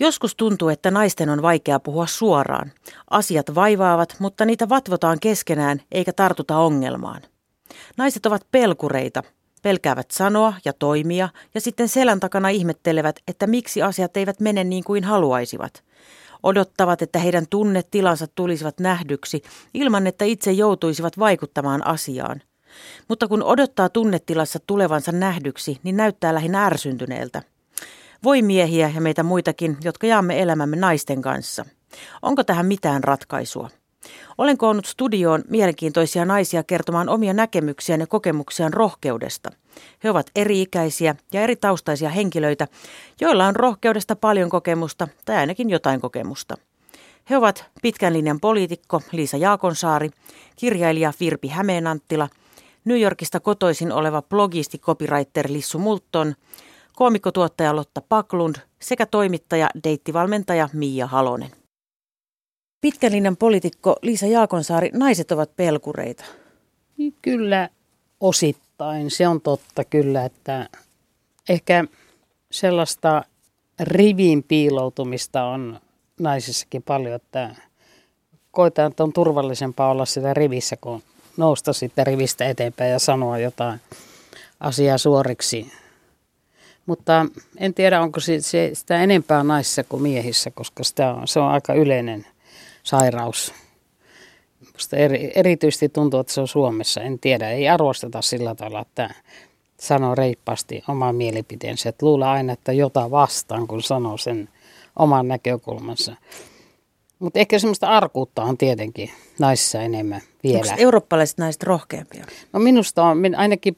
Joskus tuntuu, että naisten on vaikea puhua suoraan. Asiat vaivaavat, mutta niitä vatvotaan keskenään eikä tartuta ongelmaan. Naiset ovat pelkureita, pelkäävät sanoa ja toimia ja sitten selän takana ihmettelevät, että miksi asiat eivät mene niin kuin haluaisivat. Odottavat, että heidän tunnetilansa tulisivat nähdyksi ilman, että itse joutuisivat vaikuttamaan asiaan. Mutta kun odottaa tunnetilassa tulevansa nähdyksi, niin näyttää lähinnä ärsyntyneeltä. Voi miehiä ja meitä muitakin, jotka jaamme elämämme naisten kanssa. Onko tähän mitään ratkaisua? Olen koonnut studioon mielenkiintoisia naisia kertomaan omia näkemyksiään ja kokemuksiaan rohkeudesta. He ovat eri-ikäisiä ja eri taustaisia henkilöitä, joilla on rohkeudesta paljon kokemusta tai ainakin jotain kokemusta. He ovat pitkän linjan poliitikko Liisa Jaakonsaari, kirjailija Virpi Hämeenanttila, New Yorkista kotoisin oleva blogisti copywriter Lissu Multon, koomikkotuottaja Lotta Paklund sekä toimittaja, deittivalmentaja Mia Halonen. Pitkän linjan poliitikko Liisa Jaakonsaari, naiset ovat pelkureita. Kyllä osittain, se on totta kyllä, että ehkä sellaista rivin piiloutumista on naisissakin paljon, että koetaan, että on turvallisempaa olla sitä rivissä, kun nousta sitten rivistä eteenpäin ja sanoa jotain asiaa suoriksi. Mutta en tiedä, onko se, se sitä enempää naisissa kuin miehissä, koska sitä on, se on aika yleinen – sairaus. Musta eri, erityisesti tuntuu, että se on Suomessa. En tiedä, ei arvosteta sillä tavalla, että sanoo reippaasti oman mielipiteensä. Että luulee aina, että jota vastaan, kun sanoo sen oman näkökulmansa. Mutta ehkä semmoista arkuutta on tietenkin naisissa enemmän vielä. Onko eurooppalaiset naiset rohkeampia? No minusta on, ainakin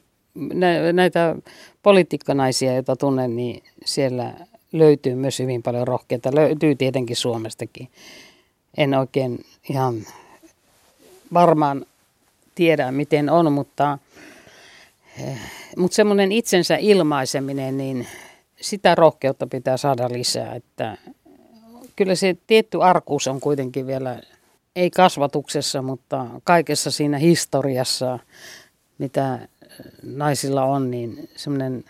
näitä poliitikkanaisia, joita tunnen, niin siellä löytyy myös hyvin paljon rohkeita. Löytyy tietenkin Suomestakin en oikein ihan varmaan tiedä, miten on, mutta, eh, mutta semmoinen itsensä ilmaiseminen, niin sitä rohkeutta pitää saada lisää. Että kyllä se tietty arkuus on kuitenkin vielä, ei kasvatuksessa, mutta kaikessa siinä historiassa, mitä naisilla on, niin semmoinen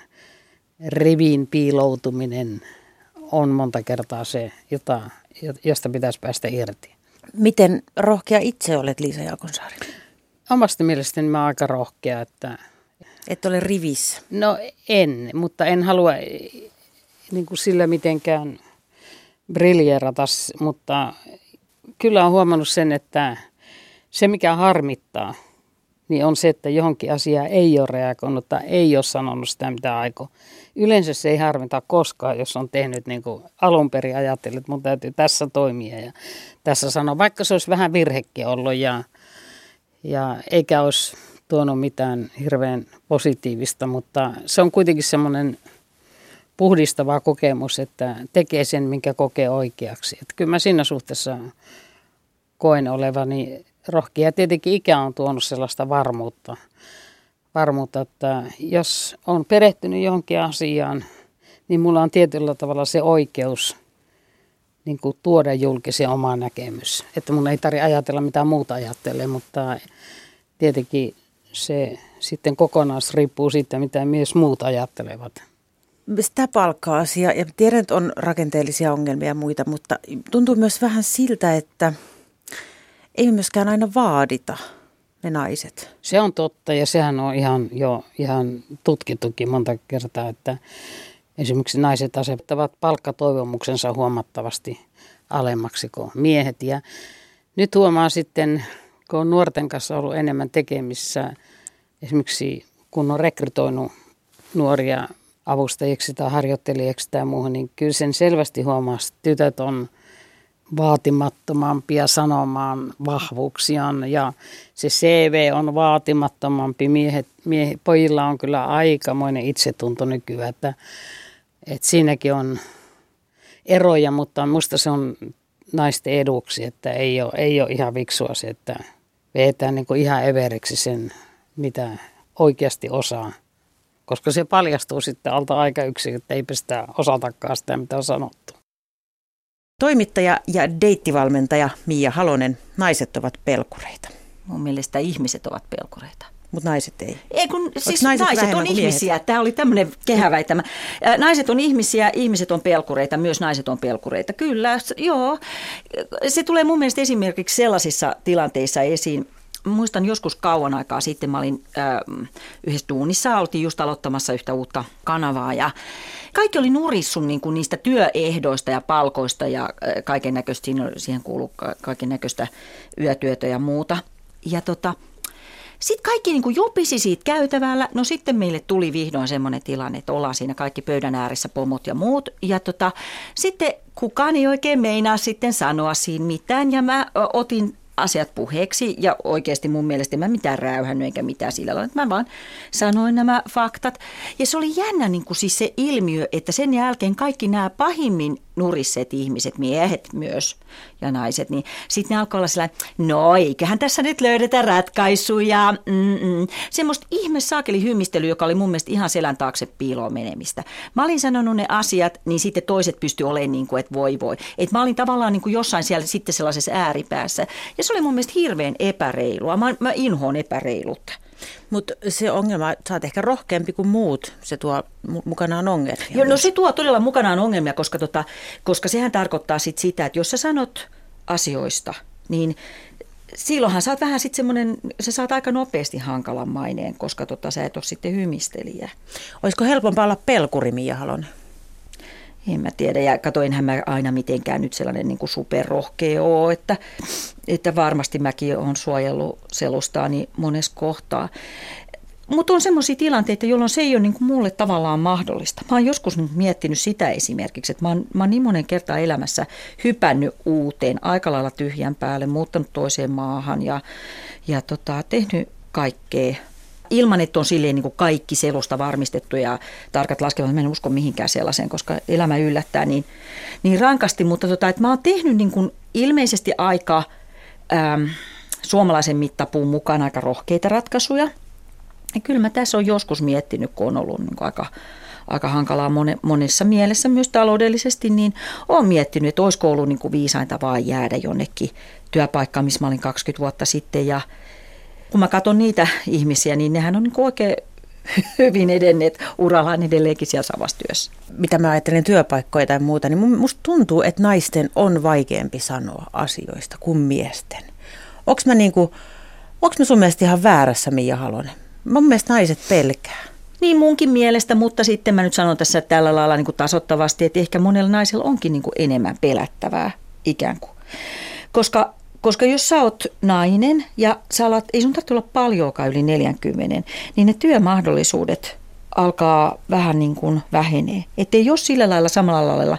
rivin piiloutuminen on monta kertaa se, jota josta pitäisi päästä irti. Miten rohkea itse olet, Liisa Jaakonsaari? Omasta mielestäni mä aika rohkea, että... Et ole rivissä? No en, mutta en halua niin kuin sillä mitenkään briljerata, mutta kyllä on huomannut sen, että se mikä harmittaa, niin on se, että johonkin asiaan ei ole reagoinut tai ei ole sanonut sitä, mitä aikoo yleensä se ei harmita koskaan, jos on tehnyt niin kuin alun perin ajatellut, että mun täytyy tässä toimia ja tässä sanoa, vaikka se olisi vähän virhekin ollut ja, ja eikä olisi tuonut mitään hirveän positiivista, mutta se on kuitenkin semmoinen puhdistava kokemus, että tekee sen, minkä kokee oikeaksi. Että kyllä mä siinä suhteessa koen olevani rohkea. Tietenkin ikä on tuonut sellaista varmuutta – varmuutta, että jos on perehtynyt johonkin asiaan, niin mulla on tietyllä tavalla se oikeus niin kuin tuoda julkisen oma näkemys. Että mun ei tarvitse ajatella mitä muuta ajattelee, mutta tietenkin se sitten kokonaisuus riippuu siitä, mitä myös muut ajattelevat. Sitä palkka-asia, ja tiedän, että on rakenteellisia ongelmia ja muita, mutta tuntuu myös vähän siltä, että ei myöskään aina vaadita ne naiset. Se on totta ja sehän on ihan jo ihan tutkittukin monta kertaa, että esimerkiksi naiset asettavat palkkatoivomuksensa huomattavasti alemmaksi kuin miehet. Ja nyt huomaa sitten, kun on nuorten kanssa ollut enemmän tekemissä, esimerkiksi kun on rekrytoinut nuoria avustajiksi tai harjoittelijaksi tai muuhun, niin kyllä sen selvästi huomaa, että tytöt on – vaatimattomampia sanomaan vahvuuksiaan ja se CV on vaatimattomampi. Miehet, miehet, pojilla on kyllä aikamoinen itsetunto nykyään, että, että siinäkin on eroja, mutta minusta se on naisten eduksi, että ei ole, ei ole ihan viksua se, että vetää niin ihan everiksi sen, mitä oikeasti osaa. Koska se paljastuu sitten alta aika yksi, että eipä sitä osatakaan sitä, mitä on sanottu. Toimittaja ja deittivalmentaja Mia Halonen, naiset ovat pelkureita. Mun mielestä ihmiset ovat pelkureita. mutta naiset ei. Ei kun siis naiset, naiset on ihmisiä. Tämä oli tämmöinen kehäväitämä. Naiset on ihmisiä, ihmiset on pelkureita, myös naiset on pelkureita. Kyllä, joo. Se tulee mun mielestä esimerkiksi sellaisissa tilanteissa esiin, muistan joskus kauan aikaa sitten, mä olin äh, yhdessä duunissa, oltiin just aloittamassa yhtä uutta kanavaa ja kaikki oli nurissun niin kuin niistä työehdoista ja palkoista ja äh, kaiken näköistä, siihen kuuluu kaiken näköistä yötyötä ja muuta. Ja tota, sitten kaikki niin kuin jopisi siitä käytävällä. No sitten meille tuli vihdoin semmoinen tilanne, että ollaan siinä kaikki pöydän ääressä, pomot ja muut. Ja tota, sitten kukaan ei oikein meinaa sitten sanoa siinä mitään. Ja mä otin asiat puheeksi ja oikeasti mun mielestä en mä mitään räyhännyt eikä mitään sillä lailla. Mä vaan sanoin nämä faktat. Ja se oli jännä niin kuin siis se ilmiö, että sen jälkeen kaikki nämä pahimmin nurisseet ihmiset, miehet myös ja naiset, niin sitten ne alkoi olla sellainen, no eiköhän tässä nyt löydetä ratkaisuja. Mm-mm. Semmoista ihme saakeli hymistely, joka oli mun mielestä ihan selän taakse piiloon menemistä. Mä olin sanonut ne asiat, niin sitten toiset pysty olemaan niin kuin, että voi voi. Et mä olin tavallaan niin kuin jossain siellä sitten sellaisessa ääripäässä. Ja se oli mun mielestä hirveän epäreilua. Mä, mä inhoon epäreiluutta. Mutta se ongelma, sä oot ehkä rohkeampi kuin muut, se tuo mukanaan ongelmia. Joo, no se tuo todella mukanaan ongelmia, koska, tota, koska sehän tarkoittaa sit sitä, että jos sä sanot asioista, niin silloinhan sä oot vähän sitten semmoinen, sä saat aika nopeasti hankalan maineen, koska tota, sä et ole sitten hymistelijä. Olisiko helpompaa olla pelkuri, Mia Halonen? En mä tiedä, ja katoinhan mä aina mitenkään nyt sellainen niin kuin superrohkea ole, että, että varmasti mäkin olen suojellut selustaani monessa kohtaa. Mutta on semmoisia tilanteita, jolloin se ei ole niin kuin mulle tavallaan mahdollista. Mä oon joskus miettinyt sitä esimerkiksi, että mä oon, mä oon niin monen kertaa elämässä hypännyt uuteen, aika lailla tyhjän päälle, muuttanut toiseen maahan ja, ja tota, tehnyt kaikkea ilman, että on silleen niin kuin kaikki selusta varmistettu ja tarkat laskelmat. En usko mihinkään sellaiseen, koska elämä yllättää niin, niin rankasti. Mutta tota, että mä oon tehnyt niin kuin ilmeisesti aika äm, suomalaisen mittapuun mukaan aika rohkeita ratkaisuja. Ja kyllä mä tässä on joskus miettinyt, kun on ollut niin kuin aika aika hankalaa monessa mielessä myös taloudellisesti, niin olen miettinyt, että olisiko ollut niin kuin viisainta vaan jäädä jonnekin työpaikkaan, missä mä olin 20 vuotta sitten ja kun mä katson niitä ihmisiä, niin nehän on niin oikein hyvin edenneet urallaan edelleenkin siellä samassa työssä. Mitä mä ajattelen työpaikkoja tai muuta, niin musta tuntuu, että naisten on vaikeampi sanoa asioista kuin miesten. Onko mä, niinku, onks mä sun mielestä ihan väärässä, Mia Halonen? Mun mielestä naiset pelkää. Niin munkin mielestä, mutta sitten mä nyt sanon tässä tällä lailla niin kuin tasottavasti, että ehkä monella naisella onkin niin kuin enemmän pelättävää ikään kuin. Koska koska jos sä oot nainen ja sä alat, ei sun tarvitse olla paljonkaan yli 40, niin ne työmahdollisuudet alkaa vähän niin kuin vähenee. Että ei ole sillä lailla samalla lailla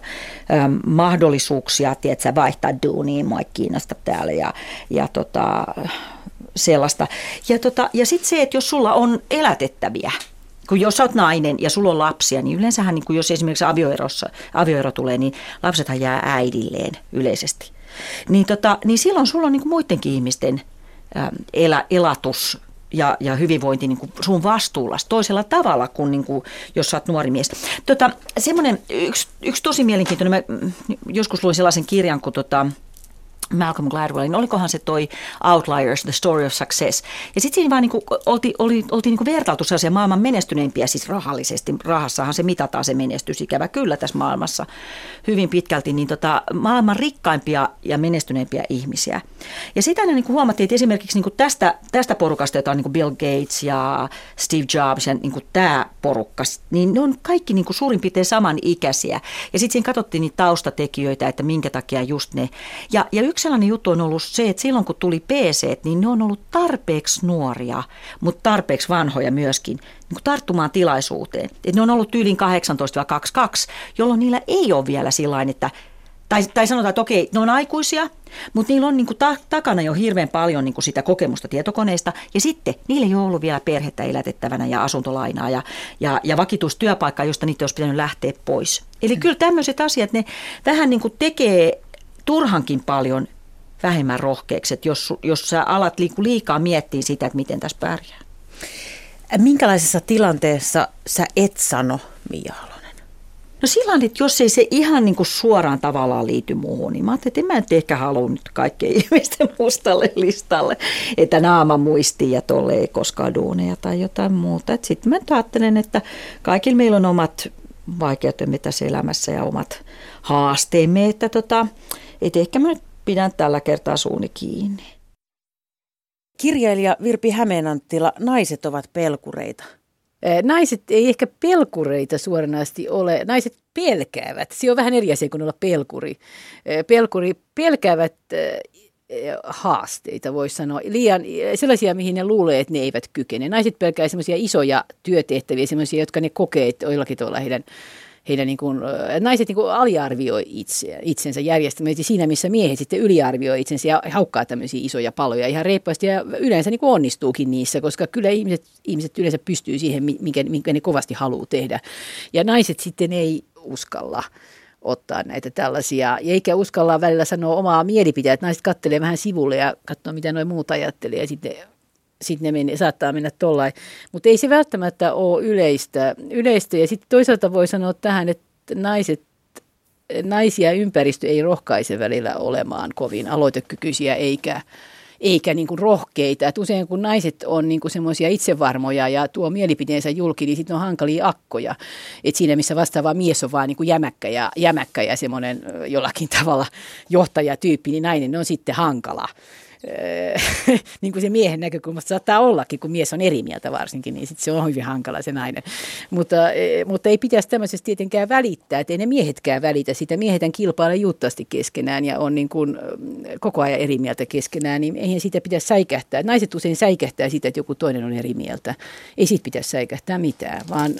äm, mahdollisuuksia, tiedätkö, vaihtaa duuniin, mua ei kiinnosta täällä ja, ja tota, sellaista. Ja, tota, ja sitten se, että jos sulla on elätettäviä, kun jos oot nainen ja sulla on lapsia, niin yleensähän, niin kun jos esimerkiksi avioerossa, avioero tulee, niin lapsethan jää äidilleen yleisesti. Niin, tota, niin silloin sulla on niin kuin muidenkin ihmisten elä, elatus ja, ja hyvinvointi niin kuin sun vastuulla toisella tavalla kuin, niin kuin jos sä oot nuori mies. Tota, semmoinen yksi, yksi tosi mielenkiintoinen, mä joskus luin sellaisen kirjan kuin tota, Malcolm Gladwellin, niin olikohan se toi Outliers, The Story of Success. Ja sitten siinä vaan niinku, olti, oli, oltiin niinku vertailtu sellaisia maailman menestyneimpiä, siis rahallisesti. Rahassahan se mitataan se menestys, ikävä kyllä tässä maailmassa hyvin pitkälti, niin tota, maailman rikkaimpia ja menestyneimpiä ihmisiä. Ja sitä niinku huomattiin, että esimerkiksi niinku tästä, tästä porukasta, jota on niinku Bill Gates ja Steve Jobs ja niinku tämä porukka, niin ne on kaikki niinku suurin piirtein samanikäisiä. Ja sitten siinä katsottiin niitä taustatekijöitä, että minkä takia just ne. Ja, ja yksi sellainen juttu on ollut se, että silloin kun tuli PC, niin ne on ollut tarpeeksi nuoria, mutta tarpeeksi vanhoja myöskin niin kuin tarttumaan tilaisuuteen. Et ne on ollut tyylin 18-22, jolloin niillä ei ole vielä sillä että tai, tai sanotaan, että okei, ne on aikuisia, mutta niillä on niin kuin ta- takana jo hirveän paljon niin kuin sitä kokemusta tietokoneista. Ja sitten niillä ei ole ollut vielä perhettä elätettävänä ja asuntolainaa ja, ja, ja vakituustyöpaikkaa, josta niitä olisi pitänyt lähteä pois. Eli kyllä tämmöiset asiat, ne vähän niin kuin tekee turhankin paljon vähemmän rohkeaksi, että jos, jos sä alat liikaa miettiä sitä, että miten tässä pärjää. Minkälaisessa tilanteessa sä et sano, Mia Halonen? No sillä että jos ei se ihan niin kuin suoraan tavallaan liity muuhun, niin mä ajattelin, että en mä nyt ehkä halua nyt kaikkien ihmisten mustalle listalle, että naama muistii ja tolle ei koskaan duuneja tai jotain muuta. Sitten mä ajattelen, että kaikilla meillä on omat vaikeutemme tässä elämässä ja omat haasteemme, että tota, et ehkä mä nyt pidän tällä kertaa suuni kiinni. Kirjailija Virpi Hämeenanttila, naiset ovat pelkureita. Naiset ei ehkä pelkureita suoranaisesti ole. Naiset pelkäävät. Se on vähän eri asia kuin olla pelkuri. Pelkuri pelkäävät haasteita, voisi sanoa. Liian sellaisia, mihin ne luulee, että ne eivät kykene. Naiset pelkää sellaisia isoja työtehtäviä, sellaisia, jotka ne kokee, että jollakin tavalla heidän heidän niin kuin, naiset niin kuin aliarvioi itse, itsensä järjestelmästi siinä, missä miehet sitten yliarvioi itsensä ja haukkaa tämmöisiä isoja paloja ihan reippaasti ja yleensä niin kuin onnistuukin niissä, koska kyllä ihmiset, ihmiset yleensä pystyy siihen, minkä, minkä ne kovasti haluaa tehdä. Ja naiset sitten ei uskalla ottaa näitä tällaisia, eikä uskalla välillä sanoa omaa mielipiteitä. Naiset kattelee vähän sivulle ja katsoo, mitä noin muut ajattelee ja sitten sitten ne meni, saattaa mennä tollain. Mutta ei se välttämättä ole yleistä. yleistä. Ja sitten toisaalta voi sanoa tähän, että naiset, naisia ympäristö ei rohkaise välillä olemaan kovin aloitekykyisiä eikä, eikä niin kuin rohkeita. Et usein kun naiset on niin semmoisia itsevarmoja ja tuo mielipiteensä julki, niin sitten on hankalia akkoja. Et siinä missä vastaava mies on vaan niin kuin jämäkkä ja, jämäkkä ja semmoinen jollakin tavalla johtajatyyppi, niin nainen on sitten hankala. niin kuin se miehen näkökulmasta saattaa ollakin, kun mies on eri mieltä varsinkin, niin sitten se on hyvin hankala se nainen. Mutta, e, mutta ei pitäisi tämmöisestä tietenkään välittää, että ei ne miehetkään välitä sitä. Miehetän kilpailee juttasti keskenään ja on niin kuin koko ajan eri mieltä keskenään, niin eihän sitä pitäisi säikähtää. Naiset usein säikähtää sitä, että joku toinen on eri mieltä. Ei siitä pitäisi säikähtää mitään, vaan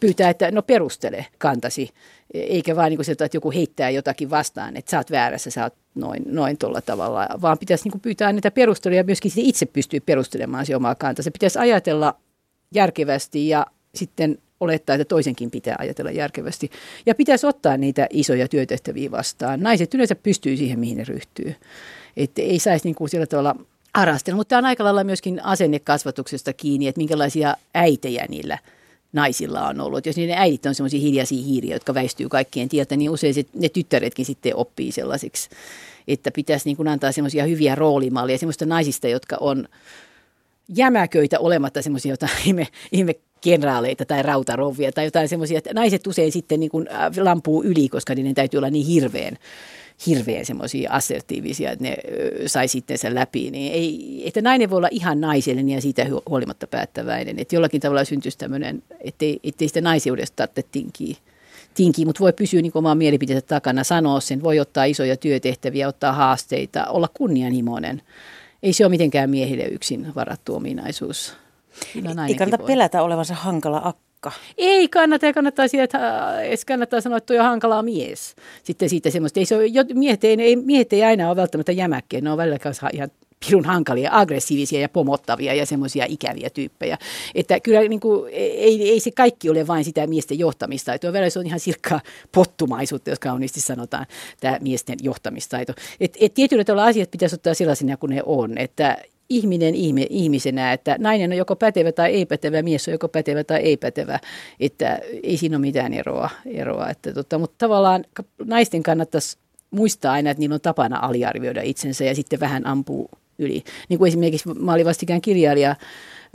pyytää, että no perustele kantasi eikä vaan niin kuin se, että joku heittää jotakin vastaan, että sä oot väärässä, sä oot noin, noin tuolla tavalla, vaan pitäisi niin pyytää niitä perusteluja myöskin itse pystyy perustelemaan se omaa. Se pitäisi ajatella järkevästi ja sitten olettaa, että toisenkin pitää ajatella järkevästi. Ja pitäisi ottaa niitä isoja työtehtäviä vastaan. Naiset yleensä pystyy siihen, mihin ne ryhtyy. Että ei saisi niin kuin sillä tavalla arastella. Mutta tämä on aika lailla myöskin asennekasvatuksesta kiinni, että minkälaisia äitejä niillä – naisilla on ollut. Jos niiden äidit on semmoisia hiljaisia hiiriä, jotka väistyy kaikkien tieltä, niin usein se, ne tyttäretkin sitten oppii sellaisiksi, että pitäisi niin kuin antaa semmoisia hyviä roolimallia, semmoista naisista, jotka on jämäköitä olematta semmoisia jotain ihme, ihme kenraaleita tai rautarovia tai jotain semmoisia, että naiset usein sitten niin kuin äh, lampuu yli, koska niiden täytyy olla niin hirveän hirveän semmoisia assertiivisia, että ne sai sitten sen läpi. Niin ei, että nainen voi olla ihan naisellinen ja siitä huolimatta päättäväinen. Että jollakin tavalla syntyisi tämmöinen, ettei, ettei sitä naisiudesta tarvitse tinkiä tinkii, mutta voi pysyä niin omaa mielipiteensä takana, sanoa sen, voi ottaa isoja työtehtäviä, ottaa haasteita, olla kunnianhimoinen. Ei se ole mitenkään miehille yksin varattu ominaisuus. Ei kannata voi. pelätä olevansa hankala akka paikka. Ei kannata ja kannattaa, siihen, että, äh, edes kannattaa sanoa, että on hankala mies. Sitten siitä semmoista, ei se ole, miehet, ei, ei, miehet ei aina ole välttämättä jämäkkiä, ne on välillä ihan pirun hankalia, aggressiivisia ja pomottavia ja semmoisia ikäviä tyyppejä. Että kyllä niin kuin, ei, ei se kaikki ole vain sitä miesten johtamista. Että välillä se on ihan silkkaa pottumaisuutta, jos kauniisti sanotaan, tämä miesten johtamistaito. Et, et tietyllä tavalla asiat pitäisi ottaa sellaisena kuin ne on. Että ihminen ihme, ihmisenä, että nainen on joko pätevä tai ei pätevä, mies on joko pätevä tai ei pätevä, että ei siinä ole mitään eroa. eroa että tota, mutta tavallaan naisten kannattaisi muistaa aina, että niillä on tapana aliarvioida itsensä ja sitten vähän ampuu yli. Niin kuin esimerkiksi mä olin vastikään kirjailija,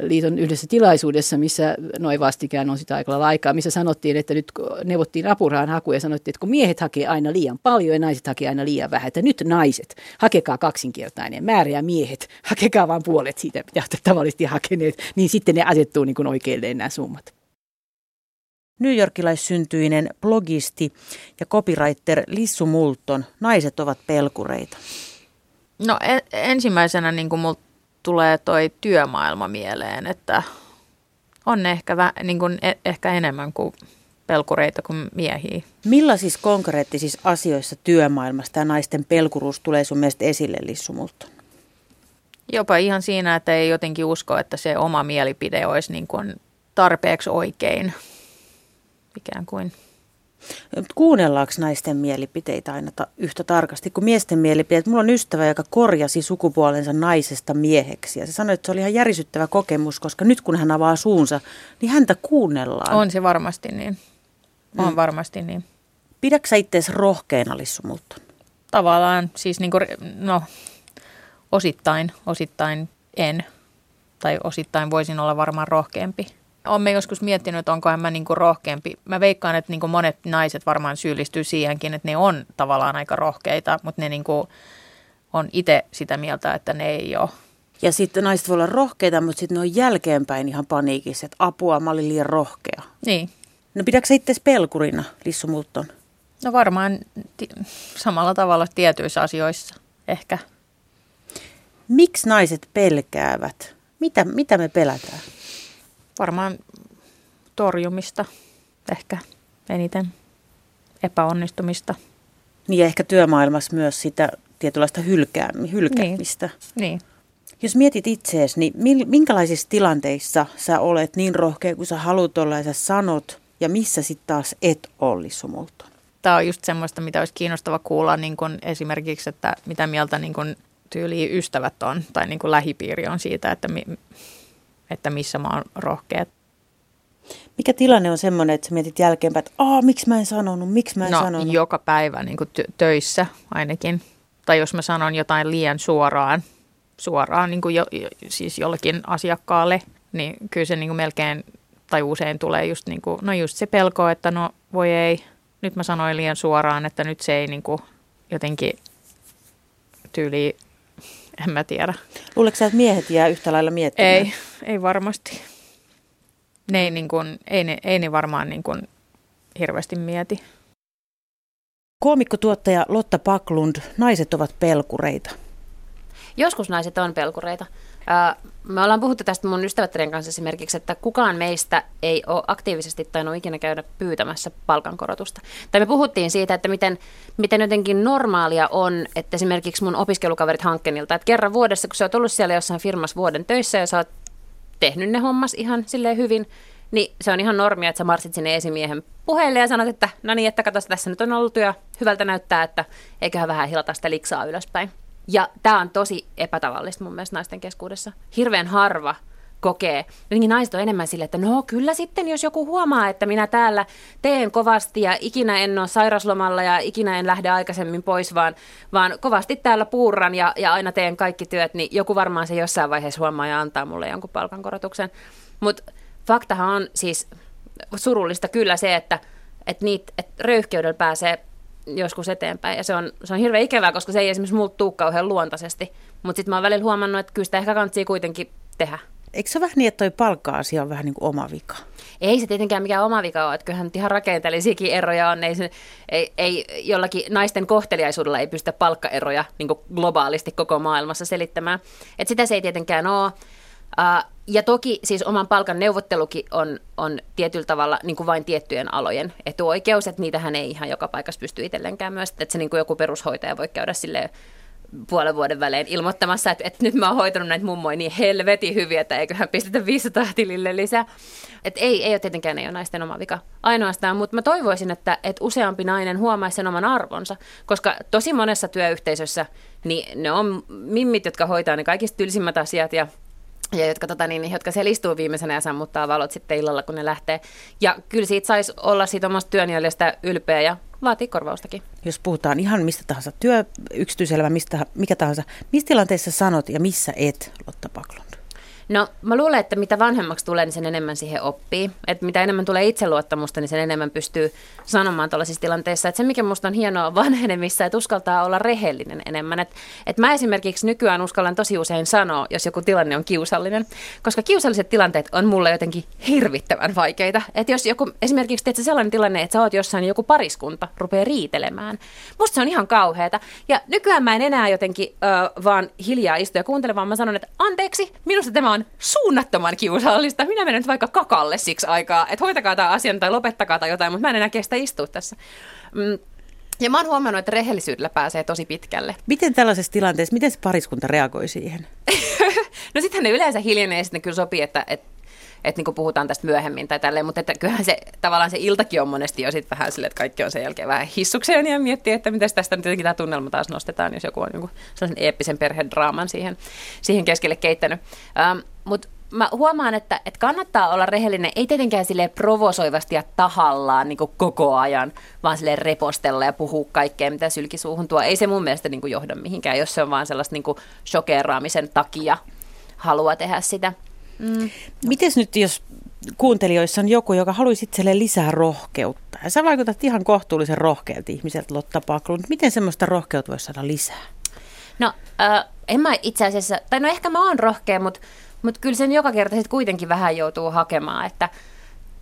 liiton yhdessä tilaisuudessa, missä noin vastikään on sitä aika aikaa, missä sanottiin, että nyt neuvottiin apurahan haku ja sanottiin, että kun miehet hakee aina liian paljon ja naiset hakee aina liian vähän, että nyt naiset, hakekaa kaksinkertainen määrä ja miehet, hakekaa vain puolet siitä, mitä olette tavallisesti hakeneet, niin sitten ne asettuu niin kuin oikeilleen nämä summat. Yorkilaissyntyinen blogisti ja copywriter Lissu Multon, naiset ovat pelkureita. No en, ensimmäisenä niin kuin mulla tulee toi työmaailma mieleen, että on ehkä, vä, niin kuin, e, ehkä enemmän kuin pelkureita kuin miehiä. Millaisissa konkreettisissa asioissa työmaailmasta ja naisten pelkuruus tulee sun mielestä esille, Lissu Multon? Jopa ihan siinä, että ei jotenkin usko, että se oma mielipide olisi niin kuin tarpeeksi oikein ikään kuin. Kuunnellaanko naisten mielipiteitä aina ta- yhtä tarkasti kuin miesten mielipiteet? Mulla on ystävä, joka korjasi sukupuolensa naisesta mieheksi ja se sanoi, että se oli ihan järisyttävä kokemus, koska nyt kun hän avaa suunsa, niin häntä kuunnellaan. On se varmasti niin. On mm. varmasti niin. Pidätkö sä itseäsi rohkeana, Lissu? Tavallaan siis niin kuin, no osittain, osittain en. Tai osittain voisin olla varmaan rohkeampi. Olen joskus miettinyt, että onko mä niin kuin rohkeampi. Mä veikkaan, että niin kuin monet naiset varmaan syyllistyy siihenkin, että ne on tavallaan aika rohkeita, mutta ne niin kuin on itse sitä mieltä, että ne ei ole. Ja sitten naiset voi olla rohkeita, mutta sitten ne on jälkeenpäin ihan paniikissa, että apua, mä olin liian rohkea. Niin. No pidätkö sä itse pelkurina, Lissu Multon? No varmaan ti- samalla tavalla tietyissä asioissa ehkä. Miksi naiset pelkäävät? Mitä, mitä me pelätään? Varmaan torjumista ehkä eniten, epäonnistumista. Niin ja ehkä työmaailmassa myös sitä tietynlaista hylkää, hylkäämistä. Niin. Jos mietit itseesi, niin minkälaisissa tilanteissa sä olet niin rohkea kuin sä haluat olla ja sä sanot, ja missä sitten taas et ole Multon? Tämä on just semmoista, mitä olisi kiinnostava kuulla niin kuin esimerkiksi, että mitä mieltä niin kuin tyyli ystävät on tai niin kuin lähipiiri on siitä, että, mi, että missä mä oon rohkea. Mikä tilanne on semmoinen, että sä mietit jälkeenpäin, että Aa, miksi mä en sanonut, miksi mä en no, sanonut? joka päivä niin kuin tö- töissä ainakin. Tai jos mä sanon jotain liian suoraan, suoraan niin kuin jo, siis jollekin asiakkaalle, niin kyllä se niin kuin melkein tai usein tulee just, niin kuin, no just se pelko, että no voi ei, nyt mä sanoin liian suoraan, että nyt se ei niin kuin jotenkin tyyli, en mä tiedä. Luuletko sä, että miehet jää yhtä lailla miettimään? Ei, ei varmasti. Ne ei, niin kuin, ei, ne, ei ne varmaan niin kuin hirveästi mieti. Koomikkotuottaja Lotta Paklund, naiset ovat pelkureita. Joskus naiset on pelkureita. Me ollaan puhuttu tästä mun ystävättären kanssa esimerkiksi, että kukaan meistä ei ole aktiivisesti tainnut ikinä käydä pyytämässä palkankorotusta. Tai me puhuttiin siitä, että miten, miten jotenkin normaalia on, että esimerkiksi mun opiskelukaverit hankkenilta, että kerran vuodessa, kun sä oot ollut siellä jossain firmassa vuoden töissä ja sä oot tehnyt ne hommas ihan silleen hyvin, niin se on ihan normia, että sä marssit sinne esimiehen puheelle ja sanot, että no niin, että katso, tässä nyt on ollut ja hyvältä näyttää, että eiköhän vähän hilata sitä liksaa ylöspäin. Ja tämä on tosi epätavallista mun mielestä naisten keskuudessa. Hirveän harva kokee. Jotenkin naiset on enemmän sille, että no kyllä sitten, jos joku huomaa, että minä täällä teen kovasti ja ikinä en ole sairaslomalla ja ikinä en lähde aikaisemmin pois, vaan, vaan kovasti täällä puurran ja, ja aina teen kaikki työt, niin joku varmaan se jossain vaiheessa huomaa ja antaa mulle jonkun palkankorotuksen. Mutta faktahan on siis surullista kyllä se, että, että, niitä, että röyhkeydellä pääsee joskus eteenpäin. Ja se on, se on hirveän ikävää, koska se ei esimerkiksi muuttuu kauhean luontaisesti. Mutta sitten mä oon välillä huomannut, että kyllä sitä ehkä kannattaa kuitenkin tehdä. Eikö se vähän niin, että toi palkka-asia on vähän niin kuin oma vika? Ei se tietenkään mikään oma vika ole, että kyllähän ihan rakenteellisiakin eroja on. Ei, se, ei, ei jollakin naisten kohteliaisuudella ei pystytä palkkaeroja niin globaalisti koko maailmassa selittämään. Et sitä se ei tietenkään ole. Uh, ja toki siis oman palkan neuvottelukin on, on tietyllä tavalla niin kuin vain tiettyjen alojen etuoikeus, että niitähän ei ihan joka paikassa pysty itselleenkään myös, että se niin kuin joku perushoitaja voi käydä sille puolen vuoden välein ilmoittamassa, että, että nyt mä oon hoitanut näitä mummoja niin helvetin hyviä, että eiköhän pistetä 500 tilille lisää. Että ei, ei ole tietenkään ei ole naisten oma vika ainoastaan, mutta mä toivoisin, että, että useampi nainen huomaisi sen oman arvonsa, koska tosi monessa työyhteisössä niin ne on mimmit, jotka hoitaa ne kaikista tylsimmät asiat ja ja jotka, tota, niin, jotka siellä istuu viimeisenä ja sammuttaa valot sitten illalla, kun ne lähtee. Ja kyllä siitä saisi olla siitä omasta työnjäljestä ylpeä ja vaatii korvaustakin. Jos puhutaan ihan mistä tahansa, työ, yksityiselämä, mistä, mikä tahansa, missä tilanteessa sanot ja missä et, Lotta Paklund? No mä luulen, että mitä vanhemmaksi tulee, niin sen enemmän siihen oppii. Että mitä enemmän tulee itseluottamusta, niin sen enemmän pystyy sanomaan tuollaisissa tilanteissa. Että se, mikä musta on hienoa vanhenemissa, että uskaltaa olla rehellinen enemmän. Että et mä esimerkiksi nykyään uskallan tosi usein sanoa, jos joku tilanne on kiusallinen. Koska kiusalliset tilanteet on mulle jotenkin hirvittävän vaikeita. Että jos joku, esimerkiksi teet sellainen tilanne, että sä oot jossain niin joku pariskunta rupeaa riitelemään. Musta se on ihan kauheata. Ja nykyään mä en enää jotenkin ö, vaan hiljaa istu ja kuuntele, vaan mä sanon, että anteeksi, minusta tämä on suunnattoman kiusallista. Minä menen nyt vaikka kakalle siksi aikaa, että hoitakaa tämä asian tai lopettakaa tai jotain, mutta mä en enää kestä istua tässä. Mm. Ja mä oon huomannut, että rehellisyydellä pääsee tosi pitkälle. Miten tällaisessa tilanteessa, miten se pariskunta reagoi siihen? no sittenhän ne yleensä hiljenee ja sitten kyllä sopii, että, että että niin puhutaan tästä myöhemmin tai tälleen, mutta että kyllähän se tavallaan se iltakin on monesti jo sitten vähän silleen, että kaikki on sen jälkeen vähän hissukseen ja miettii, että miten tästä nyt tämä tunnelma taas nostetaan, jos joku on joku sellaisen eeppisen perhedraaman siihen, siihen keskelle keittänyt. Ähm, mutta mä huomaan, että, että kannattaa olla rehellinen, ei tietenkään sille provosoivasti ja tahallaan niin koko ajan, vaan sille repostella ja puhua kaikkea, mitä sylkisuuhun tuo. Ei se mun mielestä niin johda mihinkään, jos se on vaan sellaista niin shokeraamisen takia halua tehdä sitä. Mm. Miten nyt, jos kuuntelijoissa on joku, joka haluaisi itselleen lisää rohkeutta. Ja sä vaikutat ihan kohtuullisen rohkealta ihmiseltä Lotta Paklun. Miten semmoista rohkeutta voisi saada lisää? No, äh, en mä itse asiassa, tai no ehkä mä oon rohkea, mutta mut kyllä sen joka kerta sitten kuitenkin vähän joutuu hakemaan, että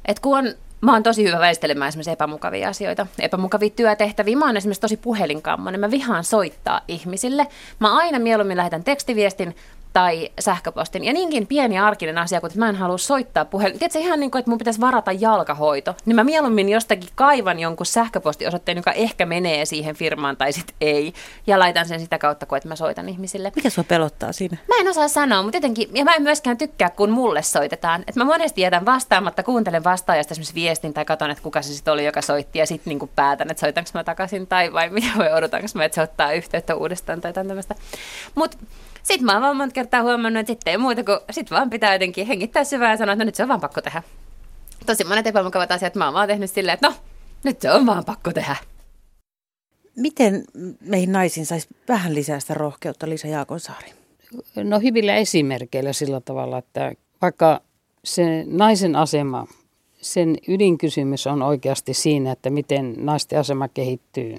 et kun on Mä oon tosi hyvä väistelemään esimerkiksi epämukavia asioita, epämukavia työtehtäviä. Mä oon esimerkiksi tosi puhelinkammonen. Mä vihaan soittaa ihmisille. Mä aina mieluummin lähetän tekstiviestin tai sähköpostin. Ja niinkin pieni arkinen asia, kun mä en halua soittaa puhelin. Tiedätkö ihan niin kuin, että mun pitäisi varata jalkahoito, niin mä mieluummin jostakin kaivan jonkun sähköpostiosoitteen, joka ehkä menee siihen firmaan tai sitten ei. Ja laitan sen sitä kautta, kun että mä soitan ihmisille. Mikä sua pelottaa siinä? Mä en osaa sanoa, mutta jotenkin, ja mä en myöskään tykkää, kun mulle soitetaan. Että mä monesti jätän vastaamatta, kuuntelen vastaajasta esimerkiksi viestin tai katson, että kuka se sitten oli, joka soitti. Ja sitten niin päätän, että soitanko mä takaisin tai vai mitä voi odotanko mä, että se ottaa yhteyttä uudestaan tai tämmöistä. Mutta sitten mä oon vaan monta kertaa huomannut, että sitten ei muuta kuin, sit vaan pitää jotenkin hengittää syvää ja sanoa, että no nyt se on vaan pakko tehdä. Tosi monet epämukavat asiat mä oon vaan tehnyt silleen, että no, nyt se on vaan pakko tehdä. Miten meihin naisiin saisi vähän lisää sitä rohkeutta, Liisa Jaakonsaari? No hyvillä esimerkkeillä sillä tavalla, että vaikka se naisen asema, sen ydinkysymys on oikeasti siinä, että miten naisten asema kehittyy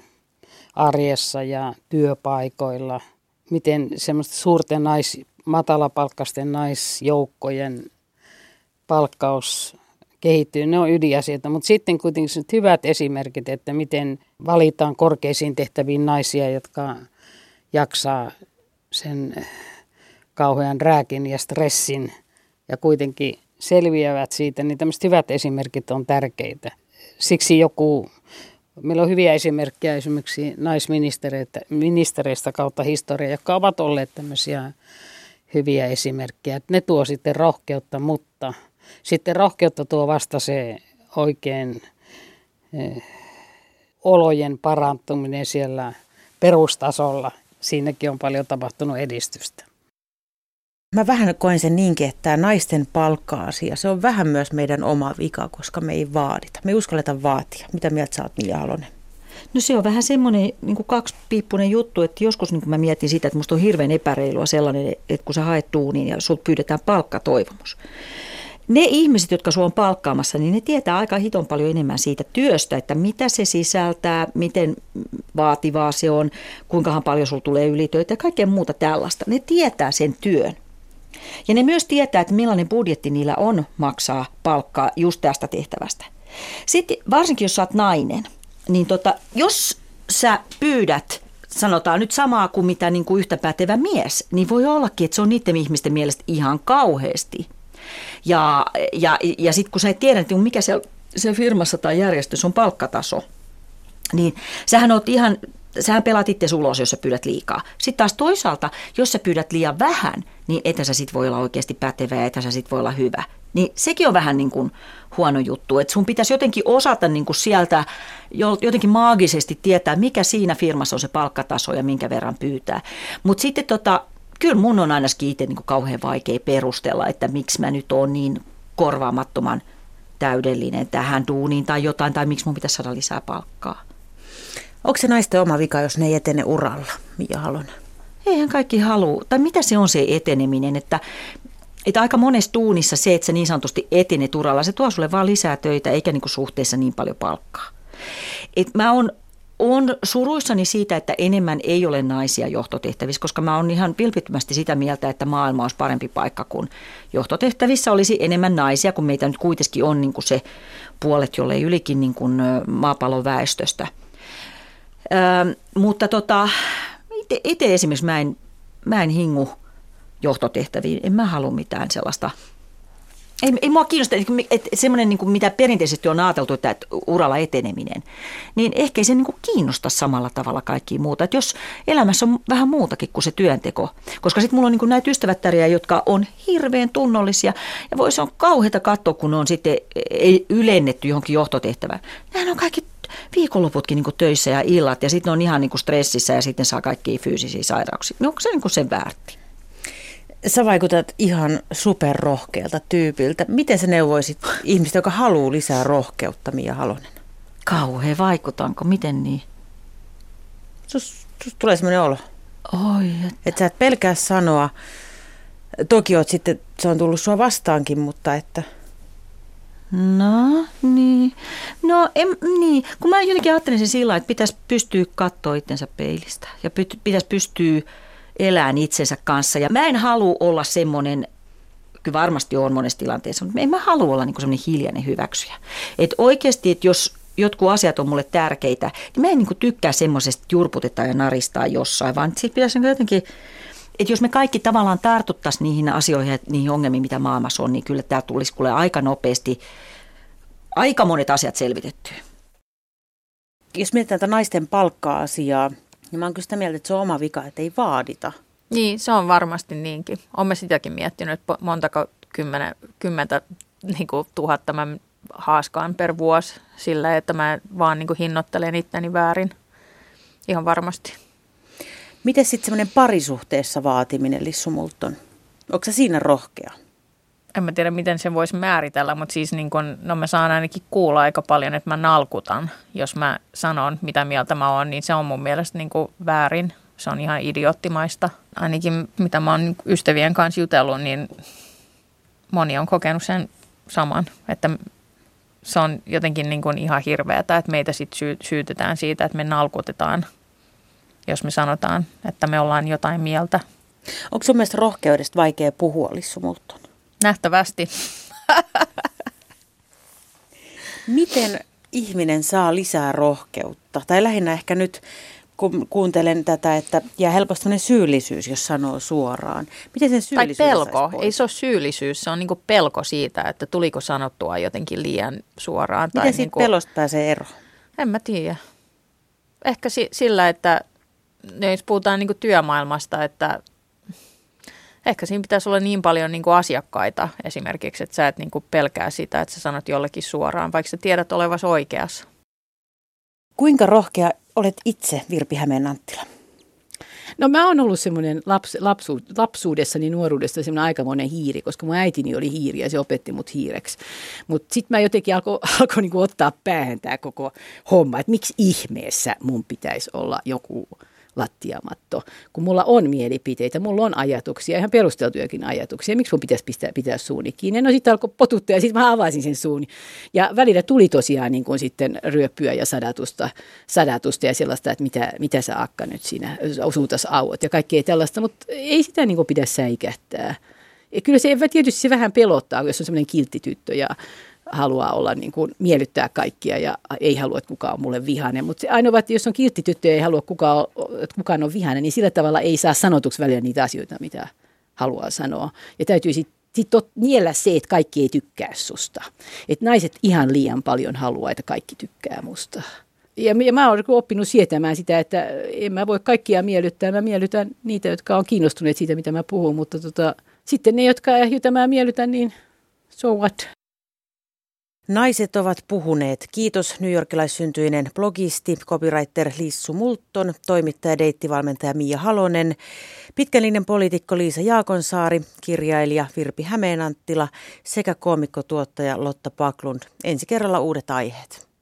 arjessa ja työpaikoilla – miten semmoista suurten nais, matalapalkkaisten naisjoukkojen palkkaus kehittyy, ne on ydinasioita. Mutta sitten kuitenkin hyvät esimerkit, että miten valitaan korkeisiin tehtäviin naisia, jotka jaksaa sen kauhean rääkin ja stressin ja kuitenkin selviävät siitä, niin tämmöiset hyvät esimerkit on tärkeitä. Siksi joku Meillä on hyviä esimerkkejä esimerkiksi naisministereistä kautta historia, jotka ovat olleet tämmöisiä hyviä esimerkkejä. Ne tuo sitten rohkeutta, mutta sitten rohkeutta tuo vasta se oikein eh, olojen parantuminen siellä perustasolla. Siinäkin on paljon tapahtunut edistystä. Mä vähän koen sen niinkin, että tämä naisten palkka-asia, se on vähän myös meidän oma vika, koska me ei vaadita. Me ei uskalleta vaatia. Mitä mieltä sä oot, Mia Halonen? No se on vähän semmoinen niin kaksipiippunen juttu, että joskus niin mä mietin sitä, että musta on hirveän epäreilua sellainen, että kun sä haet tuuniin ja sulta pyydetään palkkatoivomus. Ne ihmiset, jotka sua on palkkaamassa, niin ne tietää aika hiton paljon enemmän siitä työstä, että mitä se sisältää, miten vaativaa se on, kuinka paljon sulla tulee ylitöitä ja kaikkea muuta tällaista. Ne tietää sen työn. Ja ne myös tietää, että millainen budjetti niillä on maksaa palkkaa just tästä tehtävästä. Sitten varsinkin, jos sä oot nainen, niin tota, jos sä pyydät sanotaan nyt samaa kuin mitä niin kuin yhtä pätevä mies, niin voi ollakin, että se on niiden ihmisten mielestä ihan kauheasti. Ja, ja, ja sitten kun sä et tiedä, että mikä se, firmassa tai järjestössä on palkkataso, niin sähän oot ihan sähän pelaat itse ulos, jos sä pyydät liikaa. Sitten taas toisaalta, jos sä pyydät liian vähän, niin etä sä sit voi olla oikeasti pätevä ja etä sä sit voi olla hyvä. Niin sekin on vähän niin kuin huono juttu, että sun pitäisi jotenkin osata niin kuin sieltä jotenkin maagisesti tietää, mikä siinä firmassa on se palkkataso ja minkä verran pyytää. Mutta sitten tota, kyllä mun on ainakin itse niin kuin kauhean vaikea perustella, että miksi mä nyt oon niin korvaamattoman täydellinen tähän duuniin tai jotain, tai miksi mun pitäisi saada lisää palkkaa. Onko se naisten oma vika, jos ne ei etene uralla, Mia Halonen? Eihän kaikki halua. Tai mitä se on se eteneminen, että että aika monessa tuunissa se, että sä niin sanotusti etenet uralla, se tuo sulle vaan lisää töitä eikä niinku suhteessa niin paljon palkkaa. Et mä oon on suruissani siitä, että enemmän ei ole naisia johtotehtävissä, koska mä oon ihan vilpittömästi sitä mieltä, että maailma olisi parempi paikka, kun johtotehtävissä olisi enemmän naisia, kun meitä nyt kuitenkin on niin kuin se puolet, jolle ei ylikin niin kuin maapallon väestöstä – Ö, mutta tota, itse, esimerkiksi mä en, mä en hingu johtotehtäviin. En mä halua mitään sellaista. Ei, ei mua kiinnosta, että, että semmoinen, niin mitä perinteisesti on ajateltu, että, uralla eteneminen, niin ehkä ei se niin kuin kiinnosta samalla tavalla kaikki muuta. Että jos elämässä on vähän muutakin kuin se työnteko, koska sitten mulla on niin kuin näitä ystävättäriä, jotka on hirveän tunnollisia ja voi se on kauheata katsoa, kun on sitten ei ylennetty johonkin johtotehtävään. Nämä on kaikki viikonloputkin niin töissä ja illat ja sitten on ihan niin stressissä ja sitten saa kaikkia fyysisiä sairauksia. No onko se niin sen väärti? Sä vaikutat ihan superrohkealta tyypiltä. Miten sä neuvoisit ihmistä, joka haluaa lisää rohkeutta, Mia Halonen? Kauhean vaikutanko, miten niin? Sus, sus tulee sellainen olo, Oi, et, että sä et pelkää sanoa. Toki oot sitten, se on tullut sua vastaankin, mutta että no niin. Em, niin, kun mä jotenkin ajattelin sen sillä että pitäisi pystyä katsoa itsensä peilistä ja pitäisi pystyä elämään itsensä kanssa. Ja mä en halua olla semmoinen, kyllä varmasti on monessa tilanteessa, mutta en mä halua olla niin semmoinen hiljainen hyväksyjä. Että oikeasti, että jos jotkut asiat on mulle tärkeitä, niin mä en niin tykkää semmoisesta, jurputetaan ja naristaa jossain, vaan siitä pitäisi niin jotenkin että jos me kaikki tavallaan tartuttaisiin niihin asioihin ja niihin ongelmiin, mitä maailmassa on, niin kyllä tämä tulisi kuule aika nopeasti aika monet asiat selvitettyä. jos mietitään tätä naisten palkka-asiaa, niin mä oon kyllä sitä mieltä, että se on oma vika, että ei vaadita. Niin, se on varmasti niinkin. Olen sitäkin miettinyt, että montako kymmenen, kymmentä niin kuin, tuhatta mä haaskaan per vuosi sillä, että mä vaan niin kuin, hinnoittelen itteni väärin. Ihan varmasti. Miten sitten semmoinen parisuhteessa vaatiminen, Lissu Multon? Onko se siinä rohkea? En mä tiedä, miten sen voisi määritellä, mutta siis niin kun, no mä saan ainakin kuulla aika paljon, että mä nalkutan. Jos mä sanon, mitä mieltä mä oon, niin se on mun mielestä niin väärin. Se on ihan idioottimaista. Ainakin mitä mä oon ystävien kanssa jutellut, niin moni on kokenut sen saman, että se on jotenkin niin kuin ihan hirveätä, että meitä sitten syy- syytetään siitä, että me nalkutetaan, jos me sanotaan, että me ollaan jotain mieltä. Onko sun mielestä rohkeudesta vaikea puhua, Lissu Multon? Nähtävästi. Miten ihminen saa lisää rohkeutta? Tai lähinnä ehkä nyt, kun kuuntelen tätä, että jää helposti syyllisyys, jos sanoo suoraan. Miten sen Tai syyllisyyden pelko. Ei se ole syyllisyys, se on niin pelko siitä, että tuliko sanottua jotenkin liian suoraan. Miten siitä niinku, pelosta pääsee eroon? En mä tiedä. Ehkä si- sillä, että no jos puhutaan niin työmaailmasta, että ehkä siinä pitäisi olla niin paljon niin asiakkaita esimerkiksi, että sä et niin pelkää sitä, että sä sanot jollekin suoraan, vaikka sä tiedät olevasi oikeassa. Kuinka rohkea olet itse, Virpi Hämeen Anttila? No mä oon ollut semmoinen laps, lapsu, lapsuudessani, nuoruudessa semmoinen aikamoinen hiiri, koska mun äitini oli hiiri ja se opetti mut hiireksi. Mutta sitten mä jotenkin alkoi alko niinku ottaa päähän tämä koko homma, että miksi ihmeessä mun pitäisi olla joku lattiamatto, kun mulla on mielipiteitä, mulla on ajatuksia, ihan perusteltujakin ajatuksia. Miksi mun pitäisi pitää, pitää suuni kiinni? No sitten alkoi potuttaa ja sitten mä avasin sen suuni. Ja välillä tuli tosiaan niin kuin sitten ryöppyä ja sadatusta, sadatusta ja sellaista, että mitä, mitä sä akka nyt siinä osuutas auot ja kaikkea tällaista, mutta ei sitä niin kuin pidä säikähtää. Ja kyllä se tietysti se vähän pelottaa, jos on semmoinen kiltti tyttö ja haluaa olla niin kuin, miellyttää kaikkia ja ei halua, että kukaan on mulle vihainen. Mutta ainoa, että jos on kiltti tyttö ja ei halua, kukaan, että kukaan on vihainen, niin sillä tavalla ei saa sanotuksi välillä niitä asioita, mitä haluaa sanoa. Ja täytyy sitten sit niellä se, että kaikki ei tykkää susta. Että naiset ihan liian paljon haluaa, että kaikki tykkää musta. Ja, ja mä oon oppinut sietämään sitä, että en mä voi kaikkia miellyttää. Mä miellytän niitä, jotka on kiinnostuneet siitä, mitä mä puhun, mutta tota, sitten ne, jotka, joita mä miellytän, niin so what? Naiset ovat puhuneet. Kiitos newyorkilaissyntyinen blogisti, copywriter Lissu Multon, toimittaja, deittivalmentaja Mia Halonen, pitkälinen poliitikko Liisa Jaakonsaari, kirjailija Virpi Hämeenanttila sekä koomikkotuottaja Lotta Paklund. Ensi kerralla uudet aiheet.